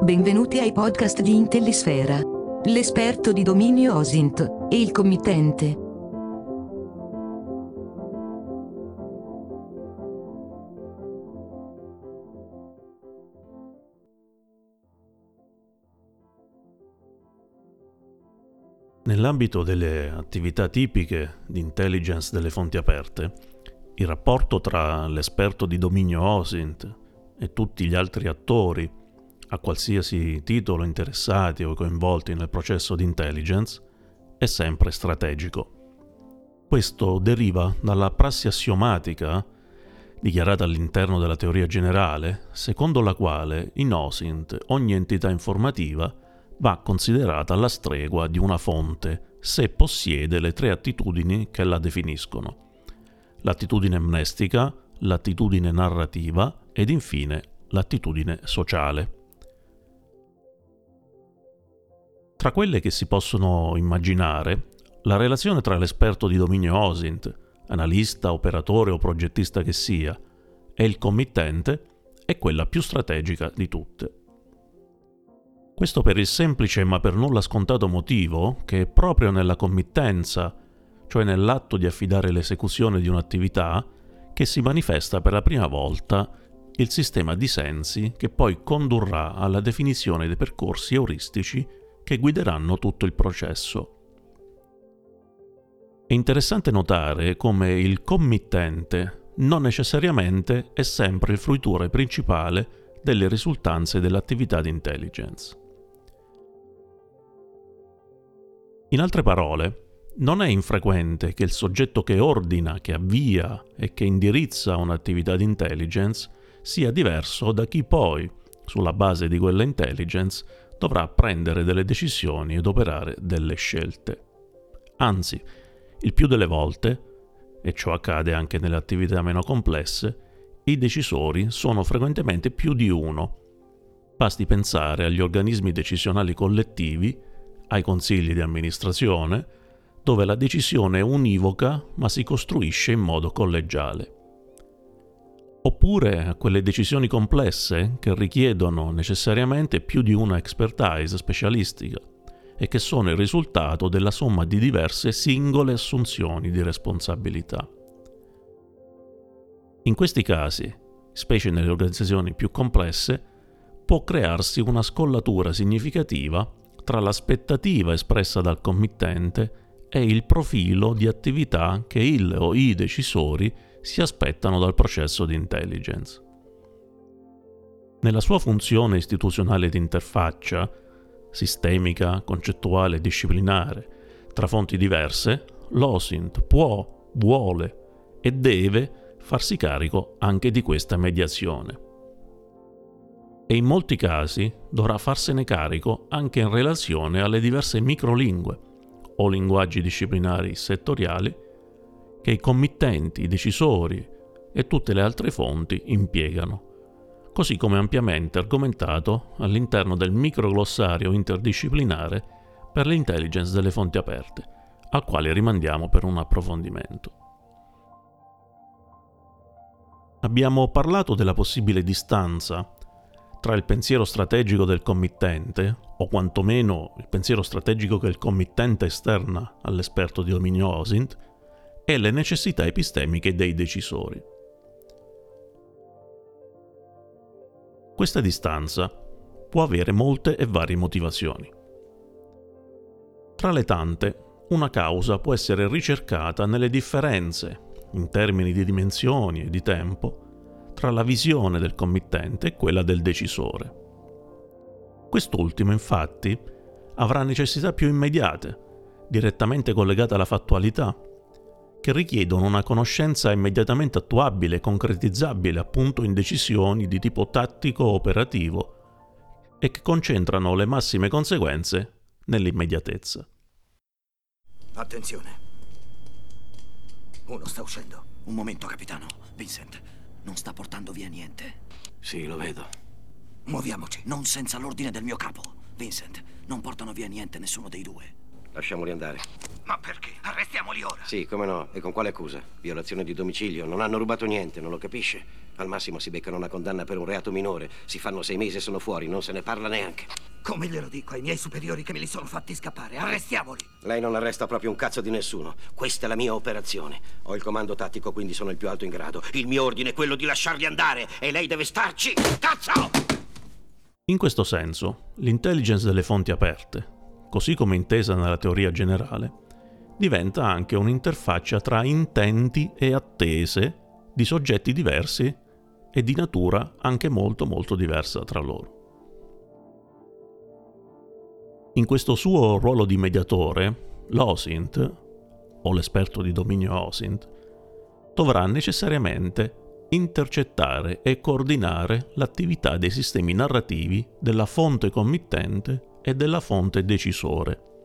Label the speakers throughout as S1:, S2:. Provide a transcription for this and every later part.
S1: Benvenuti ai podcast di Intellisfera. L'esperto di dominio OSINT e il committente.
S2: Nell'ambito delle attività tipiche di intelligence delle fonti aperte, il rapporto tra l'esperto di dominio OSINT e tutti gli altri attori a qualsiasi titolo interessati o coinvolti nel processo di intelligence è sempre strategico. Questo deriva dalla prassi assiomatica dichiarata all'interno della teoria generale, secondo la quale in OSINT ogni entità informativa va considerata alla stregua di una fonte se possiede le tre attitudini che la definiscono. L'attitudine amnestica, l'attitudine narrativa ed infine l'attitudine sociale. Tra quelle che si possono immaginare, la relazione tra l'esperto di dominio OSINT, analista, operatore o progettista che sia, e il committente è quella più strategica di tutte. Questo per il semplice ma per nulla scontato motivo che proprio nella committenza, cioè nell'atto di affidare l'esecuzione di un'attività, che si manifesta per la prima volta il sistema di sensi che poi condurrà alla definizione dei percorsi euristici che guideranno tutto il processo. È interessante notare come il committente non necessariamente è sempre il fruitore principale delle risultanze dell'attività di intelligence. In altre parole, non è infrequente che il soggetto che ordina, che avvia e che indirizza un'attività di intelligence sia diverso da chi poi, sulla base di quella intelligence, dovrà prendere delle decisioni ed operare delle scelte. Anzi, il più delle volte, e ciò accade anche nelle attività meno complesse, i decisori sono frequentemente più di uno. Basti pensare agli organismi decisionali collettivi ai consigli di amministrazione, dove la decisione è univoca ma si costruisce in modo collegiale. Oppure a quelle decisioni complesse che richiedono necessariamente più di una expertise specialistica e che sono il risultato della somma di diverse singole assunzioni di responsabilità. In questi casi, specie nelle organizzazioni più complesse, può crearsi una scollatura significativa tra l'aspettativa espressa dal committente e il profilo di attività che il o i decisori si aspettano dal processo di intelligence. Nella sua funzione istituzionale di interfaccia, sistemica, concettuale e disciplinare, tra fonti diverse, l'OSINT può, vuole e deve farsi carico anche di questa mediazione e in molti casi dovrà farsene carico anche in relazione alle diverse microlingue o linguaggi disciplinari settoriali che i committenti, i decisori e tutte le altre fonti impiegano, così come ampiamente argomentato all'interno del microglossario interdisciplinare per l'intelligence delle fonti aperte, al quale rimandiamo per un approfondimento. Abbiamo parlato della possibile distanza tra il pensiero strategico del committente, o quantomeno il pensiero strategico che il committente esterna all'esperto di dominio OSINT, e le necessità epistemiche dei decisori. Questa distanza può avere molte e varie motivazioni. Tra le tante, una causa può essere ricercata nelle differenze, in termini di dimensioni e di tempo, tra la visione del committente e quella del decisore. Quest'ultimo, infatti, avrà necessità più immediate, direttamente collegate alla fattualità, che richiedono una conoscenza immediatamente attuabile e concretizzabile appunto in decisioni di tipo tattico o operativo e che concentrano le massime conseguenze nell'immediatezza.
S3: Attenzione. Uno sta uscendo. Un momento, capitano. Vincent, non sta portando via niente.
S4: Sì, lo vedo.
S3: Muoviamoci, non senza l'ordine del mio capo. Vincent, non portano via niente nessuno dei due.
S4: Lasciamoli andare.
S3: Ma perché? Arrestiamoli ora.
S4: Sì, come no. E con quale accusa? Violazione di domicilio. Non hanno rubato niente, non lo capisce. Al massimo si beccano una condanna per un reato minore. Si fanno sei mesi e sono fuori, non se ne parla neanche.
S3: Come glielo dico ai miei superiori che me li sono fatti scappare? Arrestiamoli.
S4: Lei non arresta proprio un cazzo di nessuno. Questa è la mia operazione. Ho il comando tattico, quindi sono il più alto in grado. Il mio ordine è quello di lasciarli andare e lei deve starci. Cazzo!
S2: In questo senso, l'intelligence delle fonti aperte, così come intesa nella teoria generale, diventa anche un'interfaccia tra intenti e attese di soggetti diversi e di natura anche molto molto diversa tra loro. In questo suo ruolo di mediatore, l'OSINT, o l'esperto di dominio OSINT, dovrà necessariamente intercettare e coordinare l'attività dei sistemi narrativi della fonte committente e della fonte decisore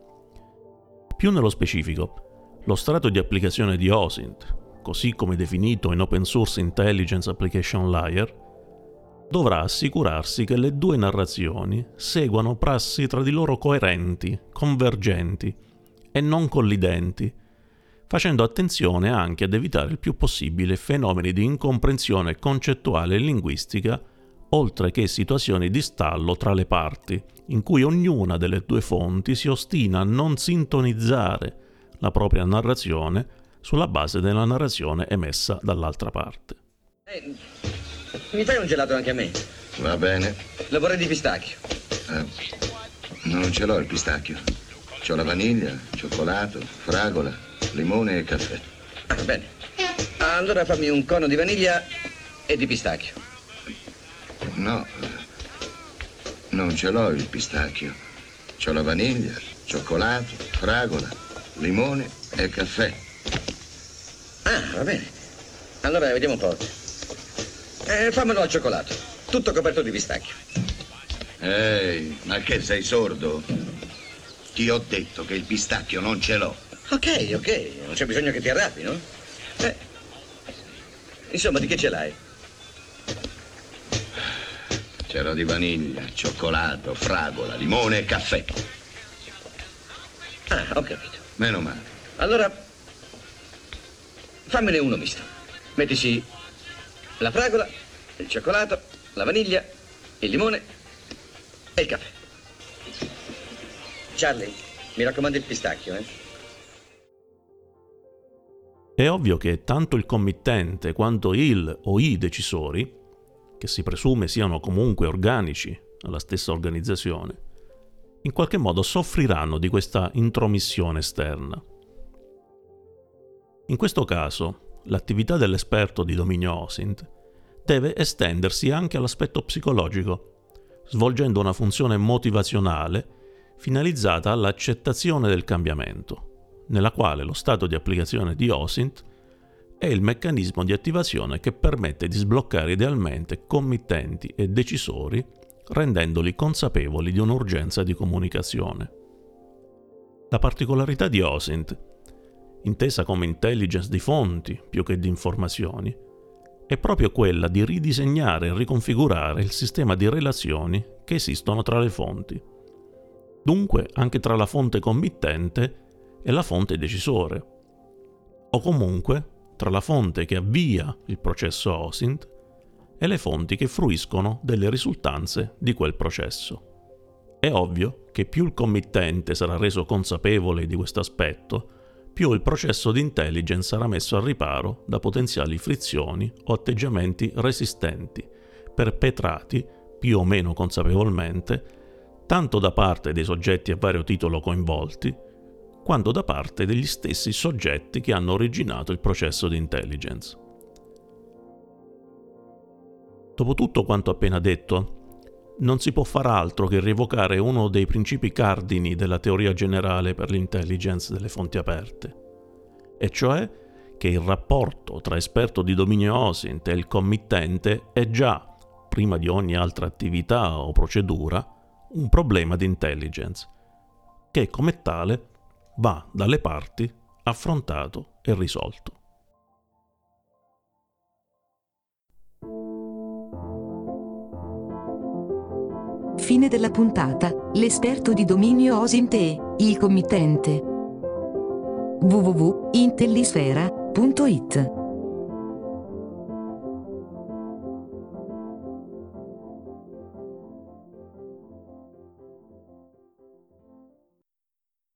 S2: più nello specifico, lo strato di applicazione di OSINT, così come definito in Open Source Intelligence Application Layer, dovrà assicurarsi che le due narrazioni seguano prassi tra di loro coerenti, convergenti e non collidenti, facendo attenzione anche ad evitare il più possibile fenomeni di incomprensione concettuale e linguistica, oltre che situazioni di stallo tra le parti, in cui ognuna delle due fonti si ostina a non sintonizzare la propria narrazione sulla base della narrazione emessa dall'altra parte.
S5: Eh, mi fai un gelato anche a me?
S6: Va bene.
S5: Lo vorrei di pistacchio.
S6: Eh, non ce l'ho il pistacchio. C'ho la vaniglia, cioccolato, fragola, limone e caffè.
S5: Ah, bene. Allora fammi un cono di vaniglia e di pistacchio.
S6: No, non ce l'ho il pistacchio. C'ho la vaniglia, cioccolato, fragola, limone e caffè.
S5: Ah, va bene. Allora vediamo un po'. Eh, fammelo al cioccolato. Tutto coperto di pistacchio.
S6: Ehi, ma che sei sordo? Ti ho detto che il pistacchio non ce l'ho.
S5: Ok, ok. Non c'è bisogno che ti arrabbi, no? Eh. Insomma, di che ce l'hai?
S6: C'era di vaniglia, cioccolato, fragola, limone e caffè.
S5: Ah, ho capito.
S6: Meno male.
S5: Allora, fammene uno misto. Mettici la fragola, il cioccolato, la vaniglia, il limone e il caffè. Charlie, mi raccomando il pistacchio, eh?
S2: È ovvio che tanto il committente quanto il o i decisori che si presume siano comunque organici alla stessa organizzazione, in qualche modo soffriranno di questa intromissione esterna. In questo caso, l'attività dell'esperto di dominio OSINT deve estendersi anche all'aspetto psicologico, svolgendo una funzione motivazionale finalizzata all'accettazione del cambiamento, nella quale lo stato di applicazione di OSINT è il meccanismo di attivazione che permette di sbloccare idealmente committenti e decisori rendendoli consapevoli di un'urgenza di comunicazione. La particolarità di OSINT, intesa come intelligence di fonti più che di informazioni, è proprio quella di ridisegnare e riconfigurare il sistema di relazioni che esistono tra le fonti. Dunque anche tra la fonte committente e la fonte decisore. O comunque tra la fonte che avvia il processo OSINT e le fonti che fruiscono delle risultanze di quel processo. È ovvio che più il committente sarà reso consapevole di questo aspetto, più il processo di intelligence sarà messo al riparo da potenziali frizioni o atteggiamenti resistenti, perpetrati più o meno consapevolmente, tanto da parte dei soggetti a vario titolo coinvolti, quanto da parte degli stessi soggetti che hanno originato il processo di intelligence. Dopo tutto quanto appena detto, non si può far altro che rievocare uno dei principi cardini della teoria generale per l'intelligence delle fonti aperte, e cioè che il rapporto tra esperto di dominio OSINT e il committente è già, prima di ogni altra attività o procedura, un problema di intelligence, che come tale va dalle parti affrontato e risolto.
S1: Fine della puntata, l'esperto di dominio OSINT e il committente. www.intellisfera.it